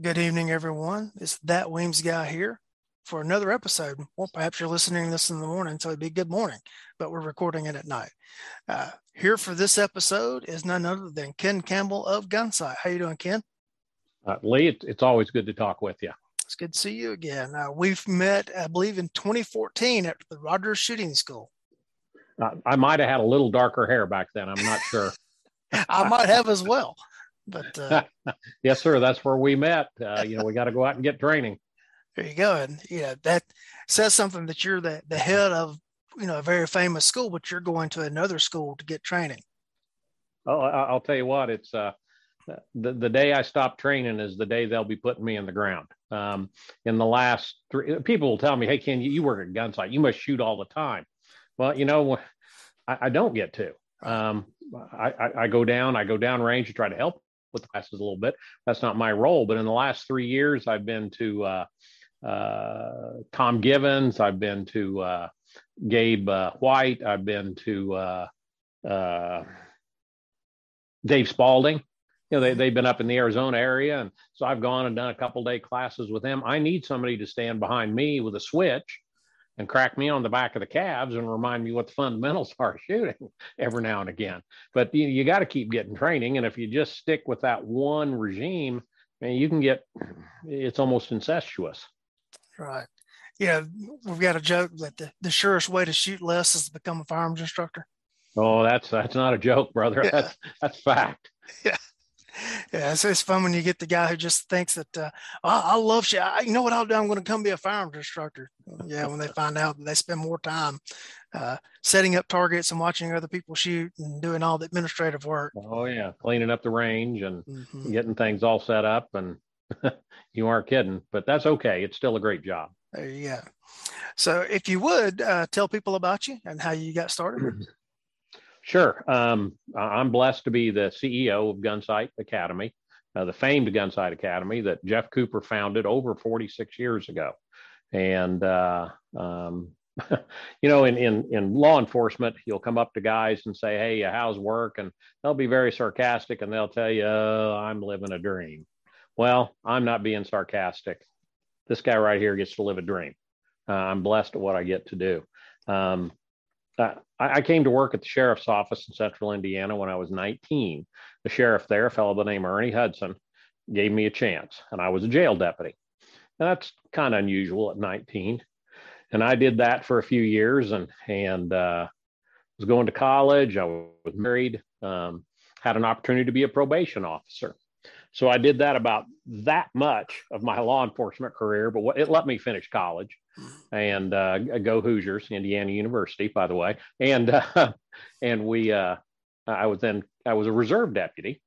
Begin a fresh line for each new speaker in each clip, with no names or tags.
Good evening, everyone. It's that Weems guy here for another episode. Well, perhaps you're listening to this in the morning, so it'd be good morning, but we're recording it at night. Uh, here for this episode is none other than Ken Campbell of Gunsight. How you doing, Ken?
Uh, Lee, it, it's always good to talk with you.
It's good to see you again. Uh, we've met, I believe, in 2014 at the Rogers Shooting School.
Uh, I might have had a little darker hair back then. I'm not sure.
I might have as well. But uh,
yes, sir. That's where we met. Uh, you know, we got to go out and get training.
There you go. And you know that says something that you're the the head of you know a very famous school, but you're going to another school to get training.
Oh, I'll tell you what. It's uh, the the day I stop training is the day they'll be putting me in the ground. Um, in the last three, people will tell me, "Hey, Ken, you, you work at Gunsight. You must shoot all the time." Well, you know, I, I don't get to. Um, I, I, I, go down, I go down range to try to help with the classes a little bit. That's not my role, but in the last three years, I've been to uh, uh, Tom Givens, I've been to uh, Gabe uh, White, I've been to uh, uh, Dave Spaulding. You know, they, they've been up in the Arizona area. And so I've gone and done a couple day classes with them. I need somebody to stand behind me with a switch and crack me on the back of the calves and remind me what the fundamentals are shooting every now and again. But you, you got to keep getting training. And if you just stick with that one regime, man, you can get it's almost incestuous.
Right. Yeah, we've got a joke that the, the surest way to shoot less is to become a firearms instructor.
Oh, that's that's not a joke, brother. Yeah. That's that's fact.
Yeah yeah, it's, it's fun when you get the guy who just thinks that uh, oh, I love shit. I, you know what I'll do? I'm going to come be a firearms instructor. Yeah, when they find out that they spend more time uh, setting up targets and watching other people shoot and doing all the administrative work.
Oh yeah, cleaning up the range and mm-hmm. getting things all set up, and you aren't kidding. But that's okay. It's still a great job.
There you go. So, if you would uh, tell people about you and how you got started.
Sure. Um, I'm blessed to be the CEO of Gunsight Academy, uh, the famed Gunsight Academy that Jeff Cooper founded over 46 years ago. And, uh, um, you know, in, in, in law enforcement, you'll come up to guys and say, Hey, how's work? And they'll be very sarcastic and they'll tell you, oh, I'm living a dream. Well, I'm not being sarcastic. This guy right here gets to live a dream. Uh, I'm blessed at what I get to do. Um, uh, I, I, came to work at the sheriff's office in central Indiana when I was 19. The sheriff there, a fellow by the name of Ernie Hudson, gave me a chance, and I was a jail deputy. And that's kind of unusual at 19. And I did that for a few years and, and uh, was going to college. I was married, um, had an opportunity to be a probation officer. So I did that about that much of my law enforcement career, but it let me finish college and uh, go Hoosiers, Indiana University, by the way. And uh, and we, uh, I was then I was a reserve deputy,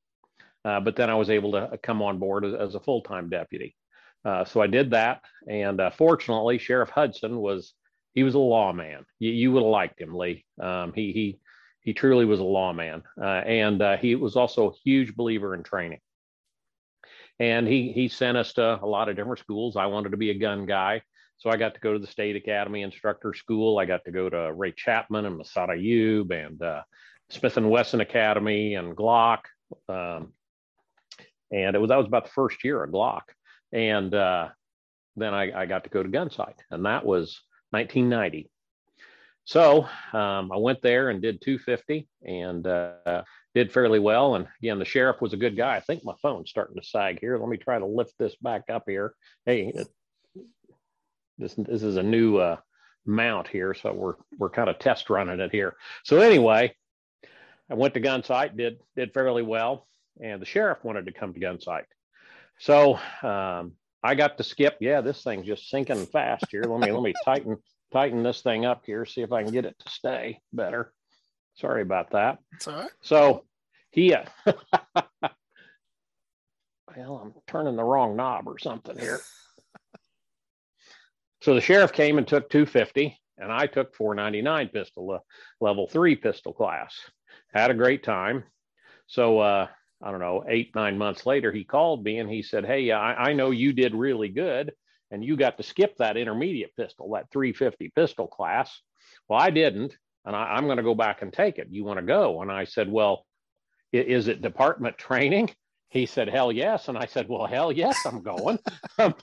uh, but then I was able to come on board as, as a full time deputy. Uh, so I did that, and uh, fortunately, Sheriff Hudson was he was a lawman. You, you would have liked him, Lee. Um, he he he truly was a lawman, and he was also a huge believer in training and he he sent us to a lot of different schools. I wanted to be a gun guy, so I got to go to the State Academy Instructor School. I got to go to Ray Chapman and Massad Ayoob and uh, Smith and Wesson Academy and Glock. Um, and it was that was about the first year of Glock. And uh, then I, I, got to go to Gunsight, and that was 1990. So um, I went there and did 250 and uh, did fairly well. And again, the sheriff was a good guy. I think my phone's starting to sag here. Let me try to lift this back up here. Hey, this this is a new uh, mount here, so we're we're kind of test running it here. So anyway, I went to Gunsight, did did fairly well, and the sheriff wanted to come to Gunsight. So um, I got to skip. Yeah, this thing's just sinking fast here. Let me let me tighten tighten this thing up here, see if I can get it to stay better. Sorry about that.
That's all right.
So he, uh, well, I'm turning the wrong knob or something here. So the sheriff came and took 250, and I took 499 pistol, level three pistol class. Had a great time. So uh, I don't know, eight nine months later, he called me and he said, "Hey, I, I know you did really good, and you got to skip that intermediate pistol, that 350 pistol class. Well, I didn't, and I, am going to go back and take it. You want to go?" And I said, "Well, is it department training?" he said, hell yes. And I said, well, hell yes, I'm going.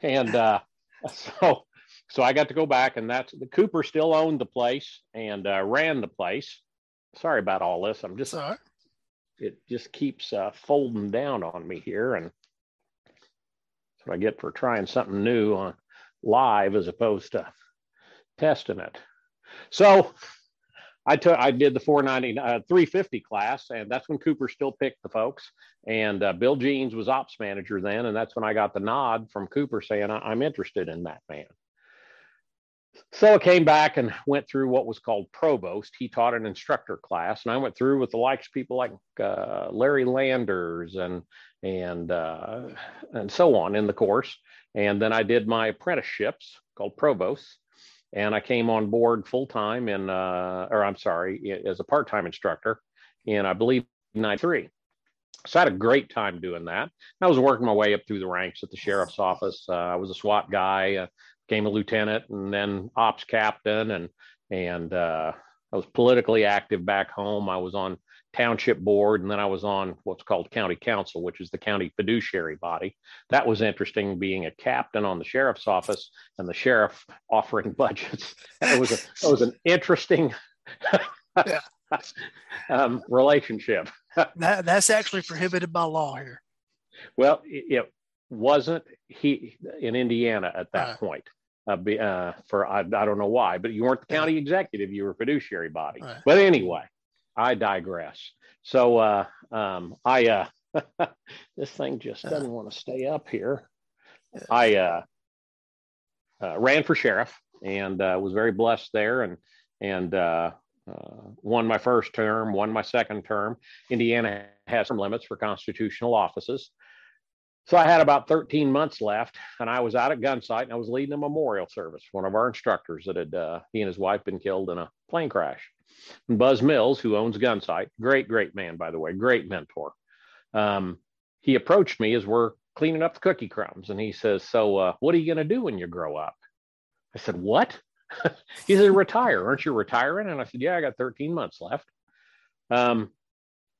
and uh, so, so I got to go back and that's the Cooper still owned the place and uh, ran the place. Sorry about all this. I'm just, it just keeps uh, folding down on me here. And that's what I get for trying something new on live as opposed to testing it. So I took I did the 490 uh, 350 class, and that's when Cooper still picked the folks. And uh, Bill Jeans was ops manager then, and that's when I got the nod from Cooper saying I'm interested in that man. So I came back and went through what was called provost. He taught an instructor class, and I went through with the likes of people like uh, Larry Landers and and uh, and so on in the course. And then I did my apprenticeships called provosts and I came on board full time in, uh, or I'm sorry, as a part time instructor in, I believe, '93. So I had a great time doing that. I was working my way up through the ranks at the sheriff's office. Uh, I was a SWAT guy, uh, became a lieutenant, and then ops captain, and and uh, I was politically active back home. I was on township board, and then I was on what's called county council, which is the county fiduciary body. That was interesting, being a captain on the sheriff's office and the sheriff offering budgets. It was a, it was an interesting um, relationship.
that, that's actually prohibited by law here.
Well, it, it wasn't he in Indiana at that right. point. Uh, be, uh, for I, I, don't know why, but you weren't the county executive; you were fiduciary body. Right. But anyway, I digress. So uh, um, I uh, this thing just doesn't want to stay up here. I uh, uh, ran for sheriff and uh, was very blessed there, and and uh, uh, won my first term, won my second term. Indiana has some limits for constitutional offices. So I had about 13 months left, and I was out at Gunsight, and I was leading a memorial service. One of our instructors that had uh, he and his wife been killed in a plane crash. And Buzz Mills, who owns Gunsight, great, great man, by the way, great mentor. Um, he approached me as we're cleaning up the cookie crumbs, and he says, "So, uh, what are you going to do when you grow up?" I said, "What?" he said, "Retire. Aren't you retiring?" And I said, "Yeah, I got 13 months left." Um,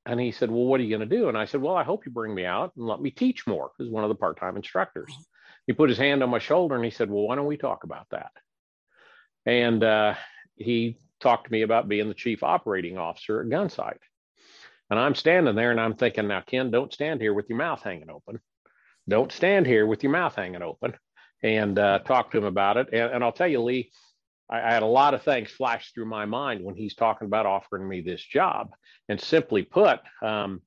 and he said, Well, what are you going to do? And I said, Well, I hope you bring me out and let me teach more as one of the part time instructors. He put his hand on my shoulder and he said, Well, why don't we talk about that? And uh, he talked to me about being the chief operating officer at Gunsight. And I'm standing there and I'm thinking, Now, Ken, don't stand here with your mouth hanging open. Don't stand here with your mouth hanging open and uh, talk to him about it. And, and I'll tell you, Lee, I, I had a lot of things flash through my mind when he's talking about offering me this job. And simply put, um,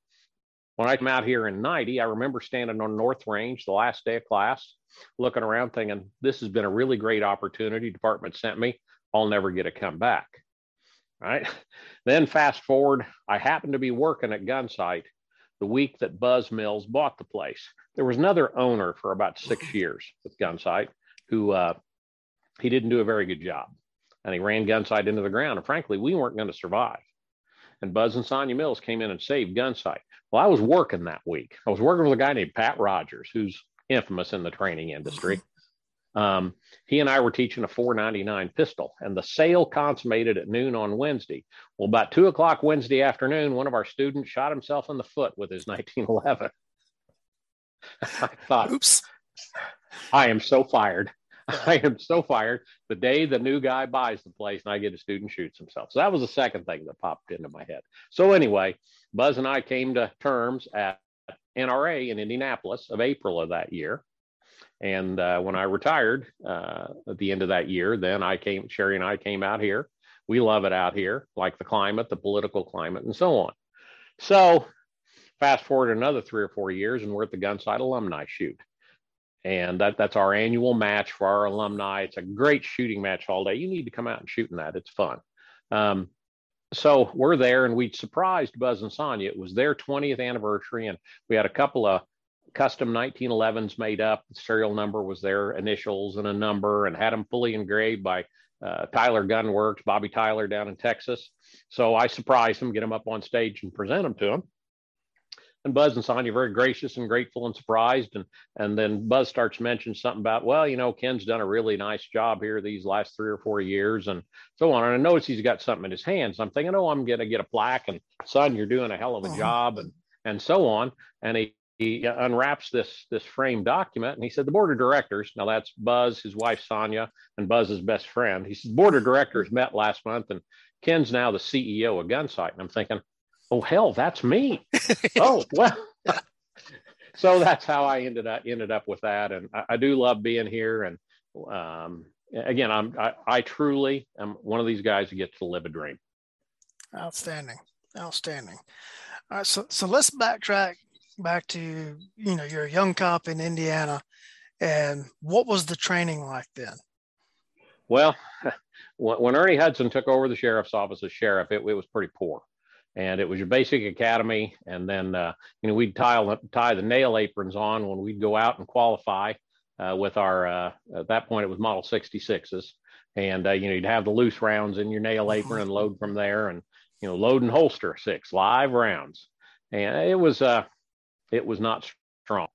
when I came out here in 90, I remember standing on North Range the last day of class, looking around thinking, this has been a really great opportunity. Department sent me. I'll never get to come back. Right. Then fast forward, I happened to be working at Gunsight the week that Buzz Mills bought the place. There was another owner for about six years with Gunsight who uh, he didn't do a very good job. And he ran Gunsight into the ground. And frankly, we weren't going to survive. And Buzz and Sonia Mills came in and saved Gunsight. Well, I was working that week. I was working with a guy named Pat Rogers, who's infamous in the training industry. Um, he and I were teaching a 499 pistol, and the sale consummated at noon on Wednesday. Well, about two o'clock Wednesday afternoon, one of our students shot himself in the foot with his 1911. I thought, oops, I am so fired. I am so fired. The day the new guy buys the place and I get a student shoots himself. So that was the second thing that popped into my head. So anyway, Buzz and I came to terms at NRA in Indianapolis of April of that year. And uh, when I retired uh, at the end of that year, then I came, Sherry and I came out here. We love it out here, like the climate, the political climate, and so on. So fast forward another three or four years, and we're at the Gunsight alumni shoot and that that's our annual match for our alumni. It's a great shooting match all day. You need to come out and shoot in that. It's fun. Um, so we're there, and we surprised Buzz and Sonia. It was their 20th anniversary, and we had a couple of custom 1911s made up. The serial number was their initials and a number, and had them fully engraved by uh, Tyler Gunworks, Bobby Tyler down in Texas. So I surprised them, get them up on stage, and present them to them and Buzz and Sonia very gracious and grateful and surprised. And and then Buzz starts mentioning something about, well, you know, Ken's done a really nice job here these last three or four years and so on. And I notice he's got something in his hands. I'm thinking, oh, I'm gonna get a plaque and son, you're doing a hell of a uh-huh. job and and so on. And he, he unwraps this this framed document and he said the board of directors now that's buzz his wife sonia and buzz's best friend he says board of directors met last month and ken's now the ceo of gunsight and i'm thinking oh hell that's me. Oh well. So that's how i ended up ended up with that. And i, I do love being here. And um, again i'm I, I truly am one of these guys who gets to live a dream.
Outstanding. Outstanding. All right. So so let's backtrack back to you know you're a young cop in Indiana, and what was the training like then?
Well, when Ernie Hudson took over the sheriff's office as sheriff, it, it was pretty poor, and it was your basic academy, and then uh, you know we'd tie tie the nail aprons on when we'd go out and qualify uh, with our uh, at that point it was Model 66s, and uh, you know you'd have the loose rounds in your nail apron and load from there, and you know load and holster six live rounds, and it was uh it was not strong.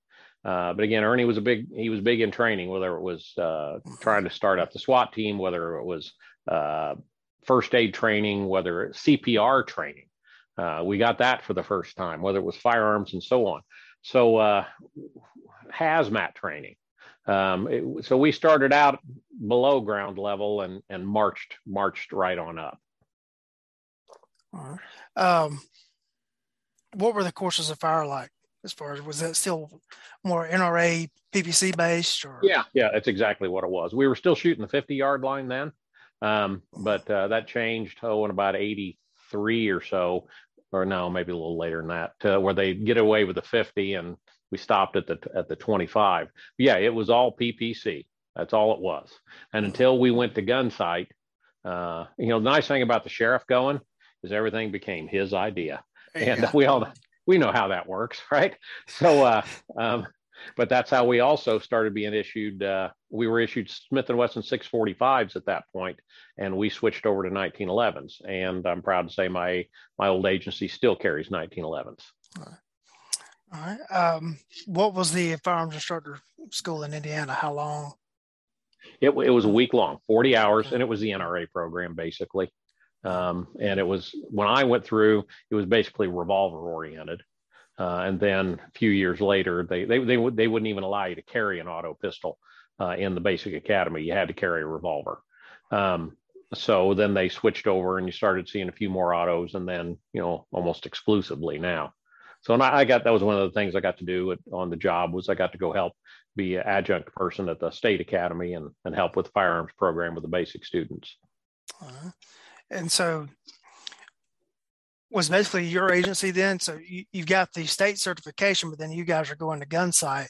Uh, but again, Ernie was a big he was big in training, whether it was uh, trying to start up the SWAT team, whether it was uh, first aid training, whether CPR training. Uh, we got that for the first time, whether it was firearms and so on. So uh, hazmat training. Um, it, so we started out below ground level and and marched marched right on up.
Um, what were the courses of fire like? as far as was that still more NRA PPC based or
yeah yeah that's exactly what it was we were still shooting the 50 yard line then um, but uh, that changed oh in about 83 or so or no maybe a little later than that uh, where they get away with the 50 and we stopped at the at the 25 yeah it was all PPC that's all it was. And until we went to Gunsight uh, you know the nice thing about the sheriff going is everything became his idea. And we all we know how that works, right? So, uh, um, but that's how we also started being issued. Uh, we were issued Smith and Wesson 645s at that point, and we switched over to 1911s. And I'm proud to say my my old agency still carries 1911s.
All right. All right. Um, what was the firearms instructor school in Indiana? How long?
It, it was a week long, 40 hours, and it was the NRA program basically. Um, and it was when I went through, it was basically revolver oriented. Uh, and then a few years later, they they they, would, they wouldn't even allow you to carry an auto pistol uh, in the basic academy. You had to carry a revolver. Um, so then they switched over, and you started seeing a few more autos, and then you know almost exclusively now. So and I, I got that was one of the things I got to do on the job was I got to go help be an adjunct person at the state academy and and help with the firearms program with the basic students.
Uh-huh and so was basically your agency then. So you, have got the state certification, but then you guys are going to Gunsight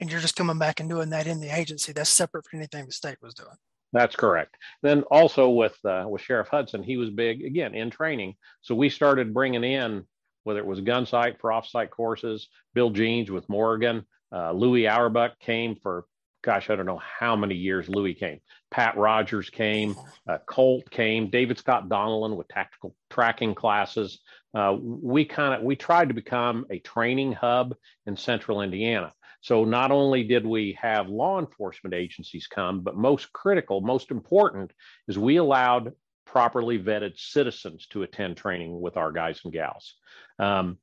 and you're just coming back and doing that in the agency. That's separate from anything the state was doing.
That's correct. Then also with uh, with Sheriff Hudson, he was big again in training. So we started bringing in whether it was Gunsight for offsite courses, Bill Jeans with Morgan, uh, Louis Awerbuck came for gosh, I don't know how many years Louis came. Pat Rogers came, uh, Colt came, David Scott Donelan with tactical tracking classes. Uh, we kind of we tried to become a training hub in Central Indiana. So not only did we have law enforcement agencies come, but most critical, most important, is we allowed properly vetted citizens to attend training with our guys and gals. Um,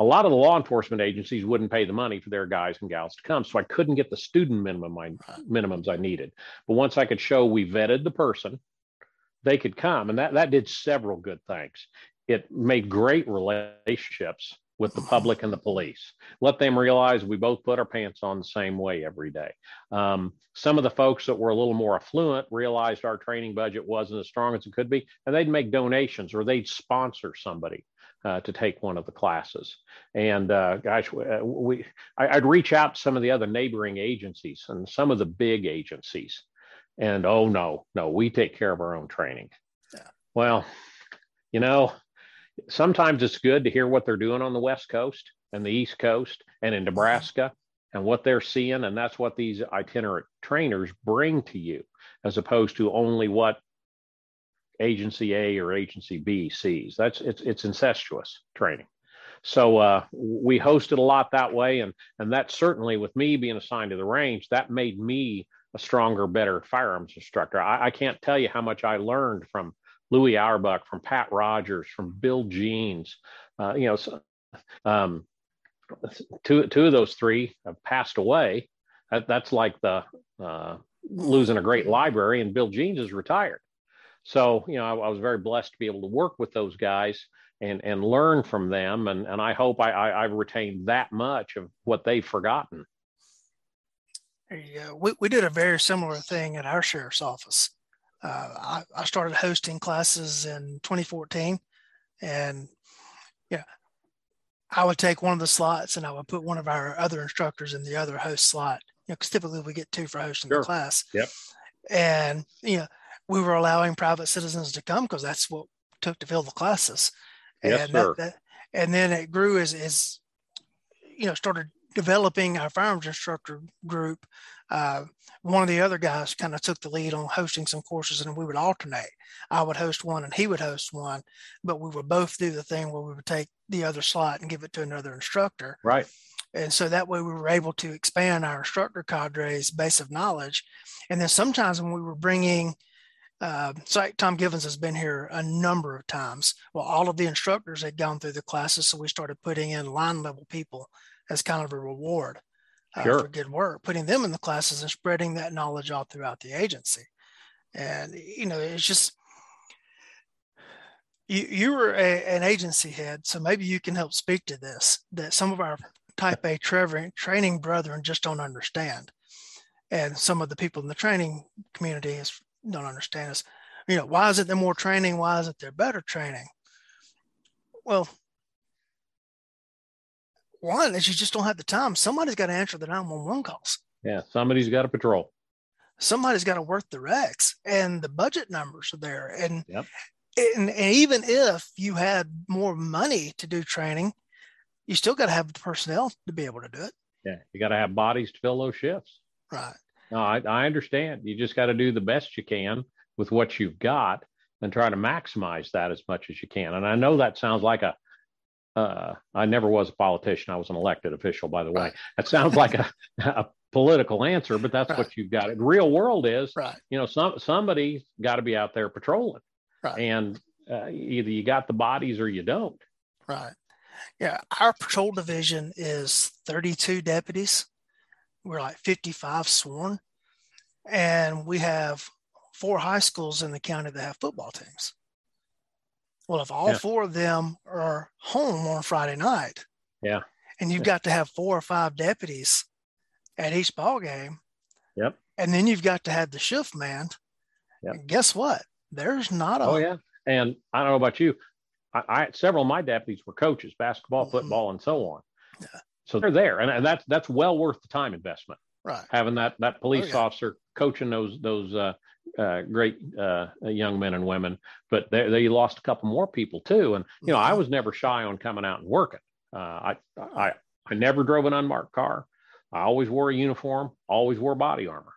a lot of the law enforcement agencies wouldn't pay the money for their guys and gals to come. So I couldn't get the student minimum I, minimums I needed. But once I could show we vetted the person, they could come. And that, that did several good things. It made great relationships with the public and the police. Let them realize we both put our pants on the same way every day. Um, some of the folks that were a little more affluent realized our training budget wasn't as strong as it could be, and they'd make donations or they'd sponsor somebody uh, to take one of the classes. And uh, gosh, uh, we I, would reach out to some of the other neighboring agencies and some of the big agencies, and oh no, no, we take care of our own training. Yeah. Well, you know, sometimes it's good to hear what they're doing on the West Coast and the East Coast and in Nebraska and what they're seeing, and that's what these itinerant trainers bring to you, as opposed to only what agency A or agency B sees. That's it's it's incestuous training. So uh, we hosted a lot that way, and and that certainly with me being assigned to the range, that made me a stronger, better firearms instructor. I, I can't tell you how much I learned from Louis Awerbuck, from Pat Rogers, from Bill Jeans. Uh, you know, so, um, two two of those three have passed away. That, that's like the uh, losing a great library, and Bill Jeans is retired. So you know, I, I, was very blessed to be able to work with those guys and and learn from them, and and I hope I, I I've retained that much of what they've forgotten.
Yeah, we, we did a very similar thing at our sheriff's office. Uh, I, I started hosting classes in 2014, and yeah, I would take one of the slots and I would put one of our other instructors in the other host slot. You know, because typically we get two for hosting sure. the class.
Yep.
And you know, we were allowing private citizens to come because that's what took to fill the classes.
Yes,
and
sir.
That, that, and then it grew as as you know started developing our firearms instructor group. Uh, one of the other guys kind of took the lead on hosting some courses and we would alternate. I would host one and he would host one, but we would both do the thing where we would take the other slot and give it to another instructor.
Right.
And so that way we were able to expand our instructor cadre's base of knowledge. And then sometimes when we were bringing, uh, so Tom Givens has been here a number of times. Well, all of the instructors had gone through the classes, so we started putting in line level people as kind of a reward uh,
sure.
for good work, putting them in the classes and spreading that knowledge all throughout the agency. And you know, it's just you you were a, an agency head, so maybe you can help speak to this. That some of our Type A training brethren just don't understand, and some of the people in the training community is, don't understand is, you know, why is it they're more training? Why is it they're better training? Well, one is you just don't have the time. Somebody's got to answer the 911 calls.
Yeah, somebody's got to patrol.
Somebody's got to work the recs, and the budget numbers are there. And,
yep.
and, and even if you had more money to do training, you still got to have the personnel to be able to do it.
Yeah, you got to have bodies to fill those shifts.
Right.
No, I, I understand. You just got to do the best you can with what you've got and try to maximize that as much as you can. And I know that sounds like a uh, I never was a politician. I was an elected official, by the way. Right. That sounds like a, a, political answer, but that's right. what you've got. The real world is,
right.
you know, some somebody's got to be out there patrolling,
right.
and uh, either you got the bodies or you don't.
Right. Yeah, our patrol division is 32 deputies. We're like 55 sworn, and we have four high schools in the county that have football teams. Well, if all yeah. four of them are home on Friday night,
yeah,
and you've got to have four or five deputies at each ball game,
yep,
and then you've got to have the shift man.
Yep.
And guess what? There's not a.
Oh yeah, and I don't know about you. I, I several of my deputies were coaches, basketball, mm-hmm. football, and so on.
Yeah.
So they're there, and, that's that's well worth the time investment.
Right.
Having that that police oh, yeah. officer coaching those those uh, uh, great uh, young men and women, but they, they lost a couple more people too. And you know, I mm-hmm. was never shy on coming out and working. Uh, I I I never drove an unmarked car. I always wore a uniform, always wore body armor.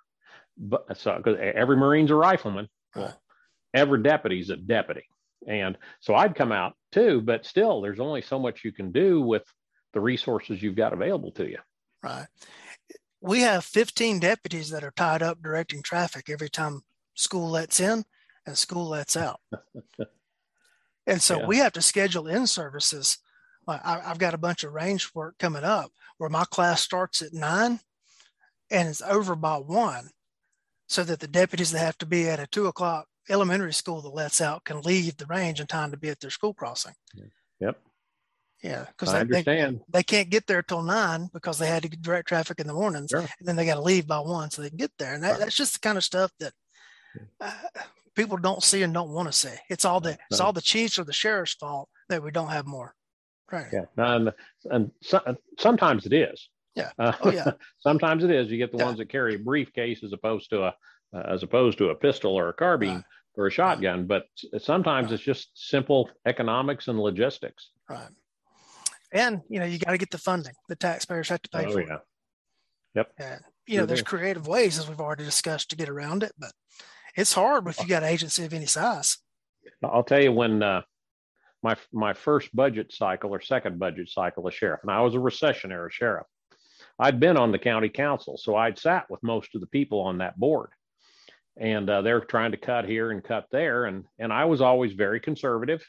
But so because every Marine's a rifleman, well, every deputy's a deputy, and so I'd come out too. But still, there's only so much you can do with the resources you've got available to you.
Right. We have 15 deputies that are tied up directing traffic every time school lets in and school lets out. and so yeah. we have to schedule in services. I, have got a bunch of range work coming up where my class starts at nine and it's over by one, so that the deputies that have to be at a two o'clock elementary school that lets out can leave the range in time to be at their school crossing.
Yep.
Yeah, because
I understand
they, they, can't get there till nine because they had to direct traffic in the mornings,
sure.
and then they got to leave by one so they can get there. And that, right. that's just the kind of stuff that uh, people don't see and don't want to see. It's all the it's all the chiefs or the sheriff's fault that we don't have more
Right. Yeah, and and so, sometimes it is.
Yeah. Uh, oh yeah.
sometimes it is. You get the yeah. ones that carry a briefcase as opposed to a uh, as opposed to a pistol or a carbine right. or a shotgun. But sometimes right. it's just simple economics and logistics.
Right. And you know you got to get the funding. The taxpayers have to pay
oh,
for
yeah.
it.
Yep.
And you know, there's creative ways as we've already discussed to get around it, but it's hard if you got an agency of any size.
I'll tell you when uh, my my first budget cycle or second budget cycle as sheriff, and I was a recession era sheriff. I'd been on the county council, so I'd sat with most of the people on that board, and uh, they're trying to cut here and cut there, and and I was always very conservative,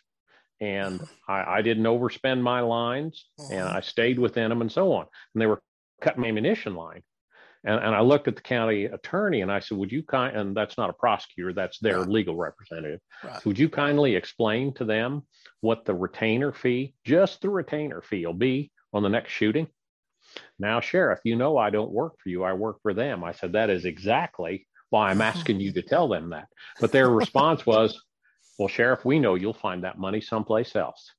and I, I didn't overspend my lines, and
Mhm.
I stayed within them, and so on. And they were cutting my ammunition line. And, and I looked at the county attorney and I said, Would you kind and that's not a prosecutor, that's their
Right.
legal representative.
Right.
Would you kindly explain to them what the retainer fee, just the retainer fee, will be on the next shooting? Now, Sheriff, you know I don't work for you. I work for them. I said, That is exactly why I'm asking you to tell them that. But their response was, Well, Sheriff, we know you'll find that money someplace else.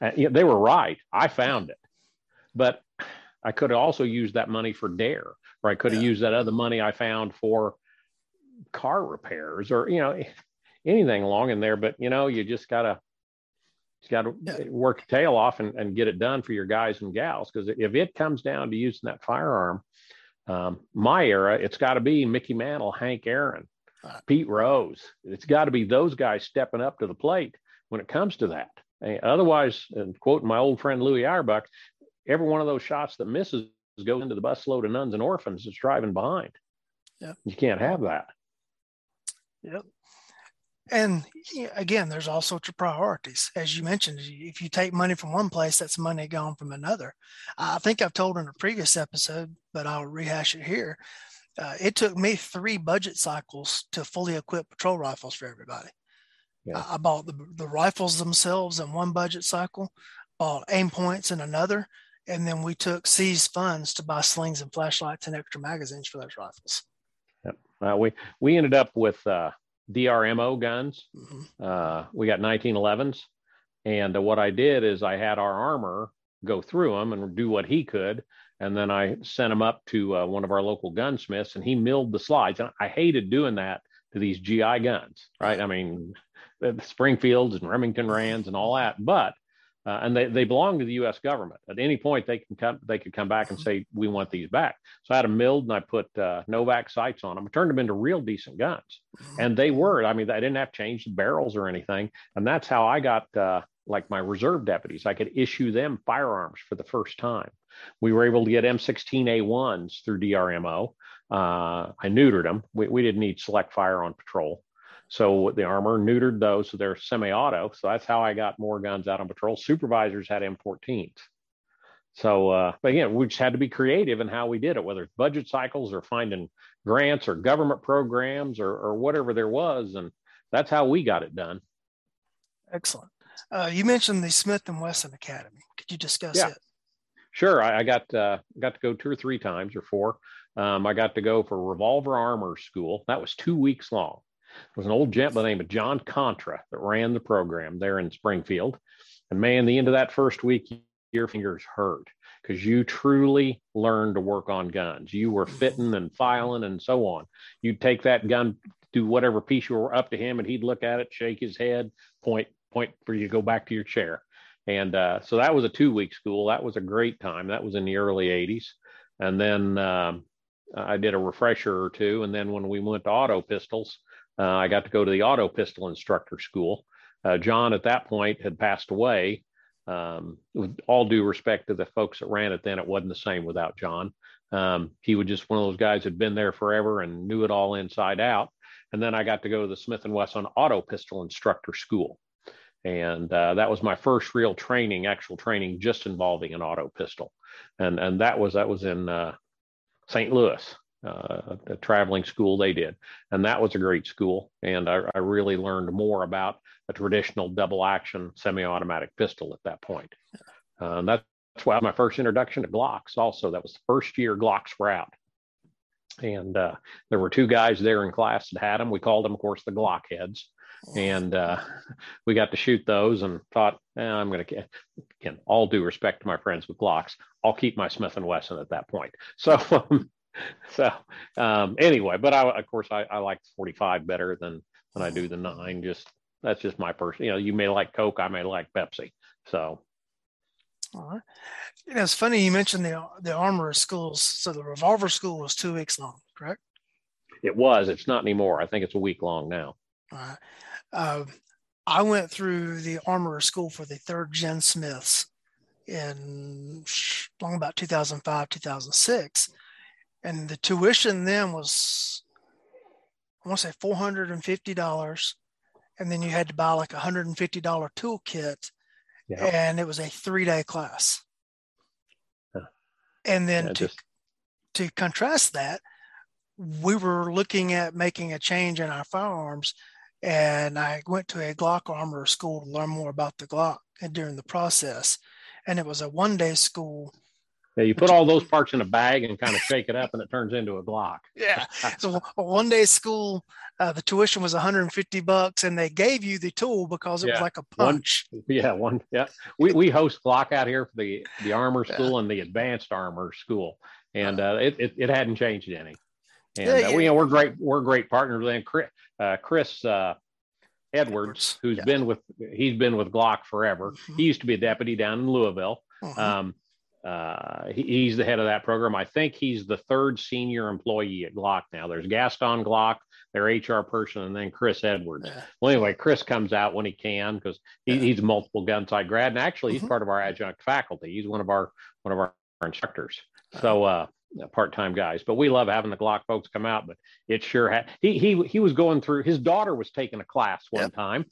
And, you know, they were right. I found it. But I could have also used that money for DARE, or I could have
Yeah.
used that other money I found for car repairs or, you know, anything along in there. But, you know, you just got to, just got to
Yeah.
work your tail off and, and get it done for your guys and gals. Because if it comes down to using that firearm, um, my era, it's got to be Mickey Mantle, Hank Aaron. Pete Rose. It's got to be those guys stepping up to the plate when it comes to that. Otherwise, and quoting my old friend Louis Awerbuck, every one of those shots that misses goes into the busload of nuns and orphans that's driving behind.
Yep.
You can't have that.
Yep. And again, there's all sorts of priorities. As you mentioned, if you take money from one place, that's money gone from another. I think I've told in a previous episode, but I'll rehash it here. Uh, it took me three budget cycles to fully equip patrol rifles for everybody.
Yeah.
I, I bought the, the rifles themselves in one budget cycle, bought Aimpoints in another, and then we took seized funds to buy slings and flashlights and extra magazines for those rifles.
Uh, we we ended up with uh, DRMO guns.
Mhm.
Uh, we got 1911s, and uh, what I did is I had our armor go through them and do what he could, and then I sent him up to uh, one of our local gunsmiths, and he milled the slides. And I hated doing that to these GI guns, right? I mean, the Springfields and Remington Rands and all that, but uh, and they, they belong to the U.S. government. At any point, they can come they could come back and say we want these back. So I had them milled and I put uh, Novak sights on them. I turned them into real decent guns, and they were. I mean, I didn't have to change the barrels or anything, and that's how I got uh, like my reserve deputies. I could issue them firearms for the first time. We were able to get M16A1s through DRMO. Uh, I neutered them. We, we didn't need select fire on patrol. So the armor neutered those, so they're semi-auto. So that's how I got more guns out on patrol. Supervisors had M14s. So, uh, but again, we just had to be creative in how we did it, whether it's budget cycles or finding grants or government programs or, or whatever there was, and that's how we got it done.
Excellent. Uh, you mentioned the Smith and Wesson Academy. Could you discuss
Yeah.
it?
Sure, I, I got uh, got to go two or three times or four. Um, I got to go for revolver armor school. That was two weeks long. It was an old gent by the name of John Contra that ran the program there in Springfield. And man, the end of that first week, your fingers hurt because you truly learned to work on guns. You were fitting and filing and so on. You'd take that gun, do whatever piece you were up to him, and he'd look at it, shake his head, point, point for you to go back to your chair. And uh, so that was a two week school. That was a great time. That was in the early 80s. And then um, I did a refresher or two. And then when we went to auto pistols, uh, I got to go to the auto pistol instructor school. Uh, John, at that point, had passed away. Um, with all due respect to the folks that ran it then, it wasn't the same without John. Um, he was just one of those guys who'd been there forever and knew it all inside out. And then I got to go to the Smith and Wesson Auto Pistol Instructor School, and uh, that was my first real training, actual training, just involving an auto pistol, and and that was that was in uh, St. Louis, uh, a traveling school they did, and that was a great school, and I, I really learned more about a traditional double action semi-automatic pistol at that point. Uh, and that's why my first introduction to Glocks. Also, that was the first year Glocks were out. And uh, there were two guys there in class that had them. We called them, of course, the Glock heads and uh, we got to shoot those and thought eh, i'm going to again all due respect to my friends with glocks i'll keep my smith and wesson at that point so um, so um, anyway but i of course i, I like 45 better than than i do the nine just that's just my person you know you may like coke i may like pepsi so
right. You know, it's funny you mentioned the the armor schools. So the revolver school was two weeks long, correct?
it was it's not anymore i think it's a week long now
All right. Uh, I went through the armorer school for the third gen Smiths in long about 2005, 2006. And the tuition then was, I want to say $450. and then you had to buy like a hundred and fifty dollar toolkit, yeah. and it was a three day class. And then yeah, to just... to contrast that, we were looking at making a change in our firearms, and I went to a Glock armor school to learn more about the Glock and during the process. And it was a one day school
yeah, you put all those parts in a bag and kind of shake it up, and it turns into a Glock.
yeah. So one day school, uh, the tuition was 150 bucks, and they gave you the tool because it yeah. was like a punch.
One, yeah, one. Yeah, we we host Glock out here for the the armor school yeah. and the advanced armor school, and uh, it, it, it hadn't changed any. And yeah, uh, we, you know, we're great. We're great partners. And Chris, uh, Chris uh, Edwards, who's been with he's been with Glock forever. Mm-hmm. He used to be a deputy down in Louisville. Mm-hmm. Um, uh, he, he's the head of that program. I think he's the third senior employee at Glock now. There's Gaston Glock, their HR person, and then Chris Edwards. Yeah. Well, anyway, Chris comes out when he can because he, yeah. he's a multiple Gunsight grad, and actually he's mm-hmm. part of our adjunct faculty. He's one of our one of our instructors. So uh, part-time guys, but we love having the Glock folks come out. But it sure had he he he was going through. His daughter was taking a class one yep. time,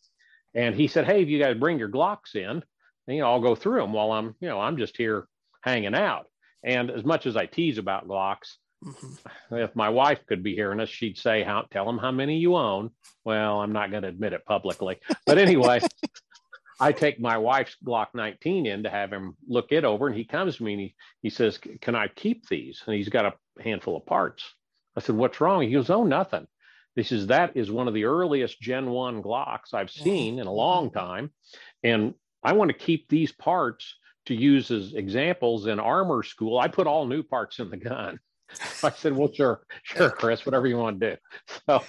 and he said, "Hey, if you guys bring your Glocks in, you know, I'll go through them while I'm you know I'm just here." hanging out. And as much as I tease about Glocks, mm-hmm. if my wife could be hearing us, she'd say, "How tell them how many you own." Well, I'm not going to admit it publicly, but anyway, I take my wife's Glock 19 in to have him look it over, and he comes to me and he he says, "Can I keep these?" And he's got a handful of parts. I said, "What's wrong?" He goes, "Oh, nothing." This is that is one of the earliest Gen One Glocks I've seen in a long time, and I want to keep these parts to use as examples in armor school, I put all new parts in the gun. I said, well, sure, sure, Chris, whatever you want to do. So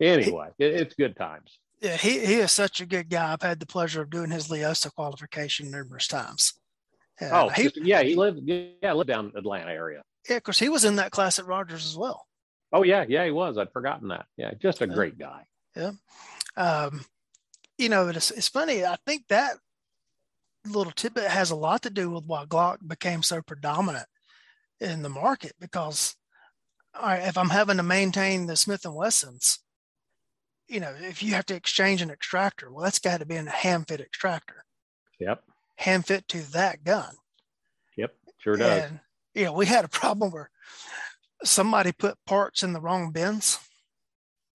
anyway, it, it's good times.
Yeah, he, he is such a good guy. I've had the pleasure of doing his LEOSA qualification numerous times.
oh, he, yeah, he lived, yeah, lived down in Atlanta area.
Yeah, of course, he was in that class at Rogers as well.
Oh yeah, yeah, he was. I'd forgotten that. Yeah, just a yeah. great guy.
Yeah. Um, you know, it's, it's funny. I think that little tidbit has a lot to do with why Glock became so predominant in the market because all right, if I'm having to maintain the Smith and Wessons, you know, if you have to exchange an extractor, well, that's got to be a hand fit extractor.
Yep.
Hand fit to that gun.
Yep, sure does.
And, you know, we had a problem where somebody put parts in the wrong bins.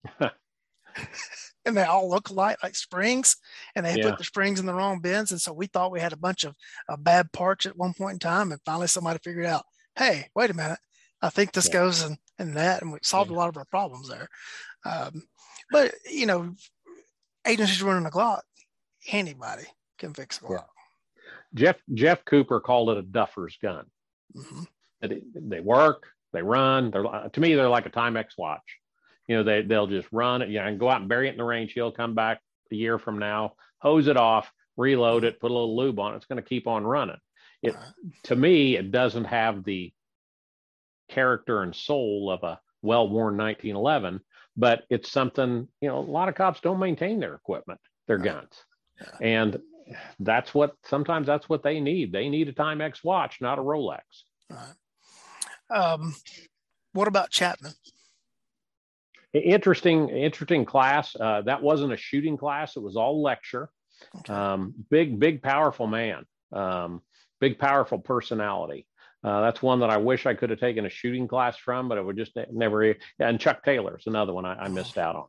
and they all look alike, like springs, and they yeah. put the springs in the wrong bins. And so we thought we had a bunch of uh, bad parts at one point in time. And finally, somebody figured out, hey, wait a minute, I think this yeah. goes in, in that. And we solved yeah. a lot of our problems there. Um, but, you know, agencies running a Glock, anybody can fix a Glock.
Jeff Jeff Cooper called it a duffer's gun. Mm-hmm. They, they work, they run. They're to me, they're like a Timex watch you know, they they'll just run it, you know, and go out and bury it in the range. He'll come back a year from now, hose it off, reload it, put a little lube on it. It's going to keep on running. It to me, it doesn't have the character and soul of a well-worn 1911, but it's something, you know, a lot of cops don't maintain their equipment, their guns. And that's what sometimes that's what they need. They need a Timex watch, not a Rolex.
Um, what about Chapman?
interesting interesting class uh, that wasn't a shooting class it was all lecture okay. um, big big powerful man um, big powerful personality uh, that's one that i wish i could have taken a shooting class from but it would just never and chuck taylor's another one i, I missed out on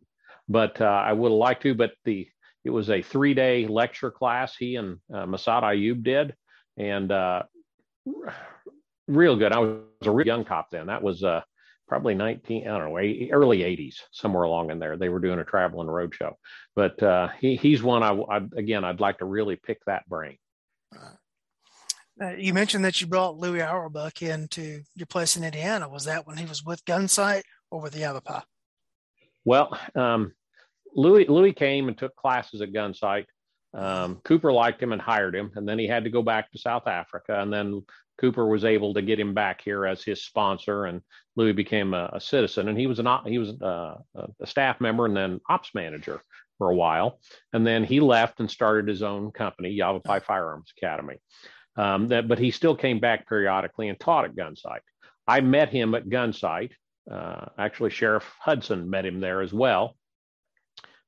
but uh, i would have liked to but the it was a three day lecture class he and uh, Massad Ayoob did and uh, real good i was a real young cop then that was uh probably 19, I don't know, early 80s, somewhere along in there. They were doing a traveling road show. But uh, he, he's one, I, I, again, I'd like to really pick that brain.
Uh, you mentioned that you brought Louis Awerbuck into your place in Indiana. Was that when he was with Gunsight or with the Yavapai?
Well, um, Louis, Louis came and took classes at Gunsight. Um, Cooper liked him and hired him, and then he had to go back to South Africa. And then Cooper was able to get him back here as his sponsor, and Louis became a, a citizen. And he was an he was uh, a staff member and then ops manager for a while, and then he left and started his own company, Yavapai Firearms Academy. Um, that, but he still came back periodically and taught at Gunsight. I met him at Gunsight. Uh, actually, Sheriff Hudson met him there as well.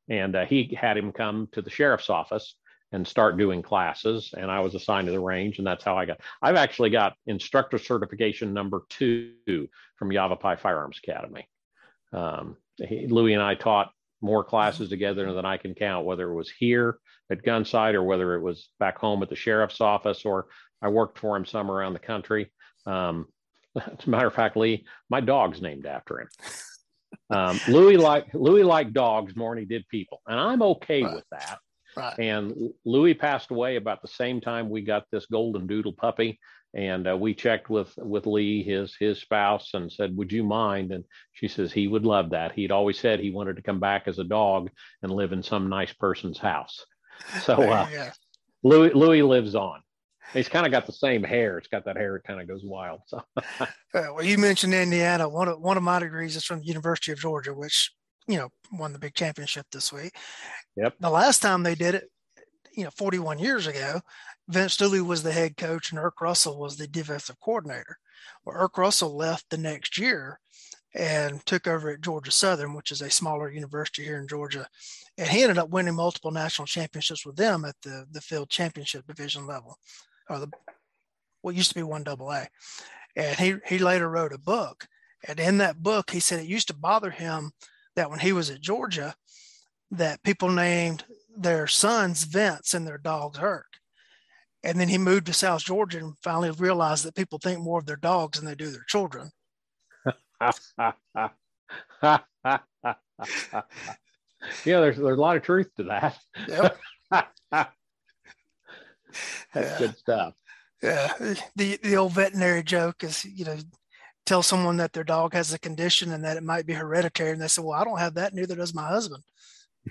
and uh, he had him come to the sheriff's office and start doing classes. And I was assigned to the range, and that's how I got. I've actually got instructor certification number two from Yavapai Firearms Academy. Um, he, Louis and I taught more classes together than I can count, whether it was here at Gunsight or whether it was back home at the sheriff's office or I worked for him some around the country. Um, as a matter of fact, Lee, my dog's named after him. Um, Louis liked Louis liked dogs more than he did people, and I'm okay right. with that. Right. And Louis passed away about the same time we got this golden doodle puppy, and uh, we checked with with Lee, his his spouse, and said, "Would you mind?" And she says he would love that. He'd always said he wanted to come back as a dog and live in some nice person's house. So uh, yeah. Louis Louis lives on. He's kind of got the same hair. It's got that hair. It kind of goes wild. So,
well, you mentioned Indiana. One of one of my degrees is from the University of Georgia, which you know won the big championship this week.
Yep.
The last time they did it, you know, 41 years ago, Vince Dooley was the head coach and Erk Russell was the defensive coordinator. Well, Erk Russell left the next year and took over at Georgia Southern, which is a smaller university here in Georgia. And he ended up winning multiple national championships with them at the, the field championship division level or the what used to be one double A. And he he later wrote a book. And in that book, he said it used to bother him that when he was at Georgia, that people named their sons Vince and their dogs Erk. And then he moved to South Georgia and finally realized that people think more of their dogs than they do their children.
yeah, there's there's a lot of truth to that. Yep. That's
yeah.
good stuff.
Yeah, the the old veterinary joke is, you know, tell someone that their dog has a condition and that it might be hereditary, and they say, "Well, I don't have that, neither does my husband."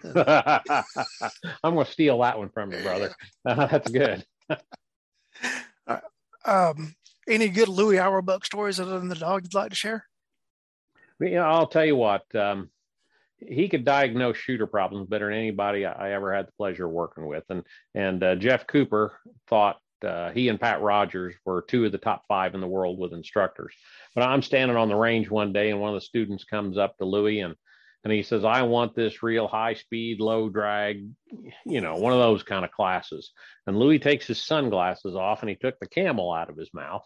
I'm going to steal that one from you, brother. Uh, that's good.
Uh, um, any good Louis Awerbuck stories other than the dog you'd like to share?
You know, I'll tell you what. Um, he could diagnose shooter problems better than anybody I ever had the pleasure of working with. And and uh, Jeff Cooper thought uh, he and Pat Rogers were two of the top five in the world with instructors. But I'm standing on the range one day, and one of the students comes up to Louis and and he says, "I want this real high speed, low drag, you know, one of those kind of classes." And Louis takes his sunglasses off, and he took the camel out of his mouth,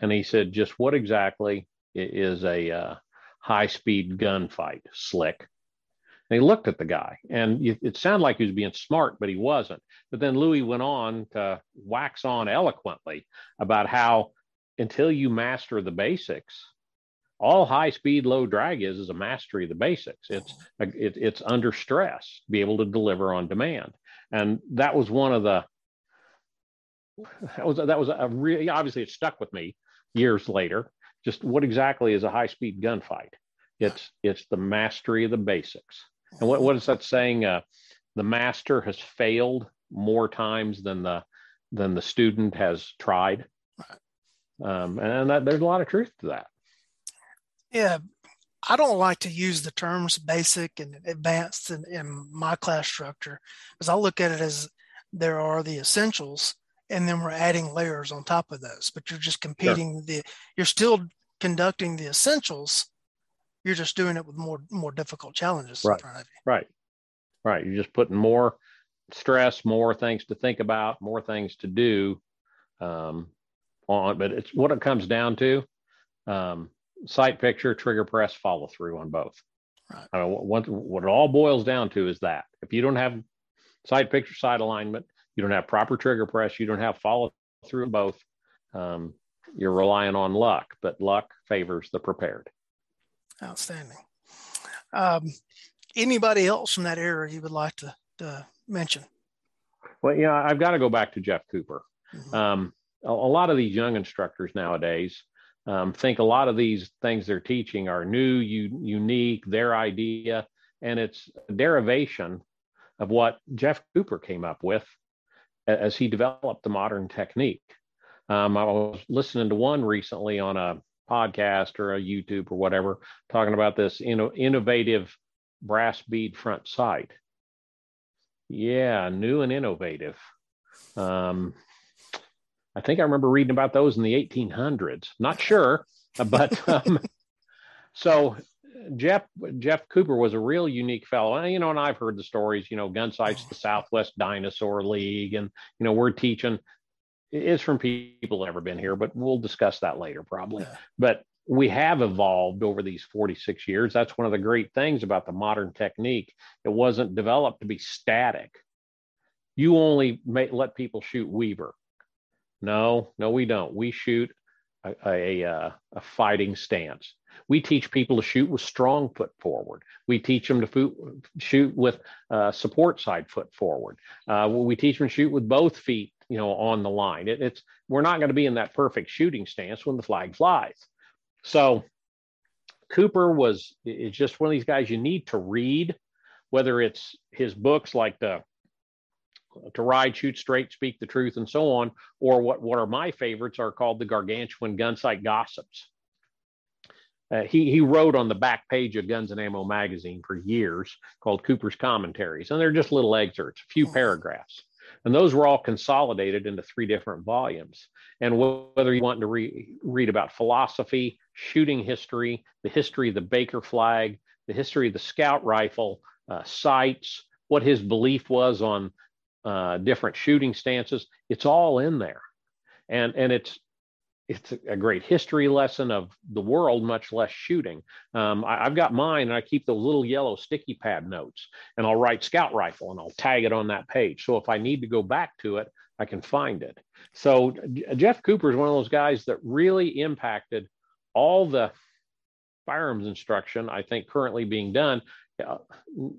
and he said, "Just what exactly is a uh, high speed gunfight, slick. And he looked at the guy, and it sounded like he was being smart, but he wasn't. But then Louis went on to wax on eloquently about how until you master the basics, all high speed, low drag is is a mastery of the basics. It's it, it's under stress, be able to deliver on demand, and that was one of the that was that was a really obviously it stuck with me years later just what exactly is a high speed gunfight? It's it's the mastery of the basics. And what, what is that saying? Uh, the master has failed more times than the than the student has tried. Um, and that, there's a lot of truth to that.
Yeah, I don't like to use the terms basic and advanced in, in my class structure because I look at it as there are the essentials and then we're adding layers on top of those but you're just competing sure. the you're still conducting the essentials you're just doing it with more more difficult challenges
right. right right you're just putting more stress more things to think about more things to do um, on but it's what it comes down to um, sight picture trigger press follow through on both right. I mean, what, what it all boils down to is that if you don't have sight picture sight alignment you don't have proper trigger press, you don't have follow through both. Um, you're relying on luck, but luck favors the prepared.
Outstanding. Um, anybody else from that era you would like to, to mention?
Well, yeah, I've got to go back to Jeff Cooper. Mm-hmm. Um, a, a, lot of these young instructors nowadays um, think a lot of these things they're teaching are new, u- unique, their idea, and it's a derivation of what Jeff Cooper came up with as he developed the modern technique. Um, I was listening to one recently on a podcast or a YouTube or whatever, talking about this innovative brass bead front sight. Yeah, new and innovative. Um, I think I remember reading about those in the 1800s. Not sure, but um, so Jeff Jeff Cooper was a real unique fellow. And, you know, and I've heard the stories. You know, Gunsight's the Southwest Dinosaur League, and you know, we're teaching is from people who ever been here, but we'll discuss that later probably. Yeah. But we have evolved over these 46 years. That's one of the great things about the modern technique. It wasn't developed to be static. You only may, let people shoot Weaver. No, no, we don't. We shoot a, a, a, fighting stance. We teach people to shoot with strong foot forward. We teach them to shoot with uh, support side foot forward. Uh, we teach them to shoot with both feet, you know, on the line. It, it's we're not going to be in that perfect shooting stance when the flag flies. So Cooper was is just one of these guys you need to read, whether it's his books like the to ride, shoot straight, speak the truth, and so on, or what what are my favorites are called the gargantuan gunsight gossips. Uh, he he wrote on the back page of Guns and Ammo magazine for years called Cooper's Commentaries, and they're just little excerpts, a few hmm. paragraphs. And those were all consolidated into three different volumes. And whether you want to re- read about philosophy, shooting history, the history of the Baker flag, the history of the scout rifle, uh, sights, what his belief was on uh, different shooting stances, it's all in there. And, and it's it's a great history lesson of the world, much less shooting. Um, I, have got mine, and I keep those little yellow sticky pad notes, and I'll write scout rifle, and I'll tag it on that page. So if I need to go back to it, I can find it. So Jeff Cooper is one of those guys that really impacted all the firearms instruction I think currently being done.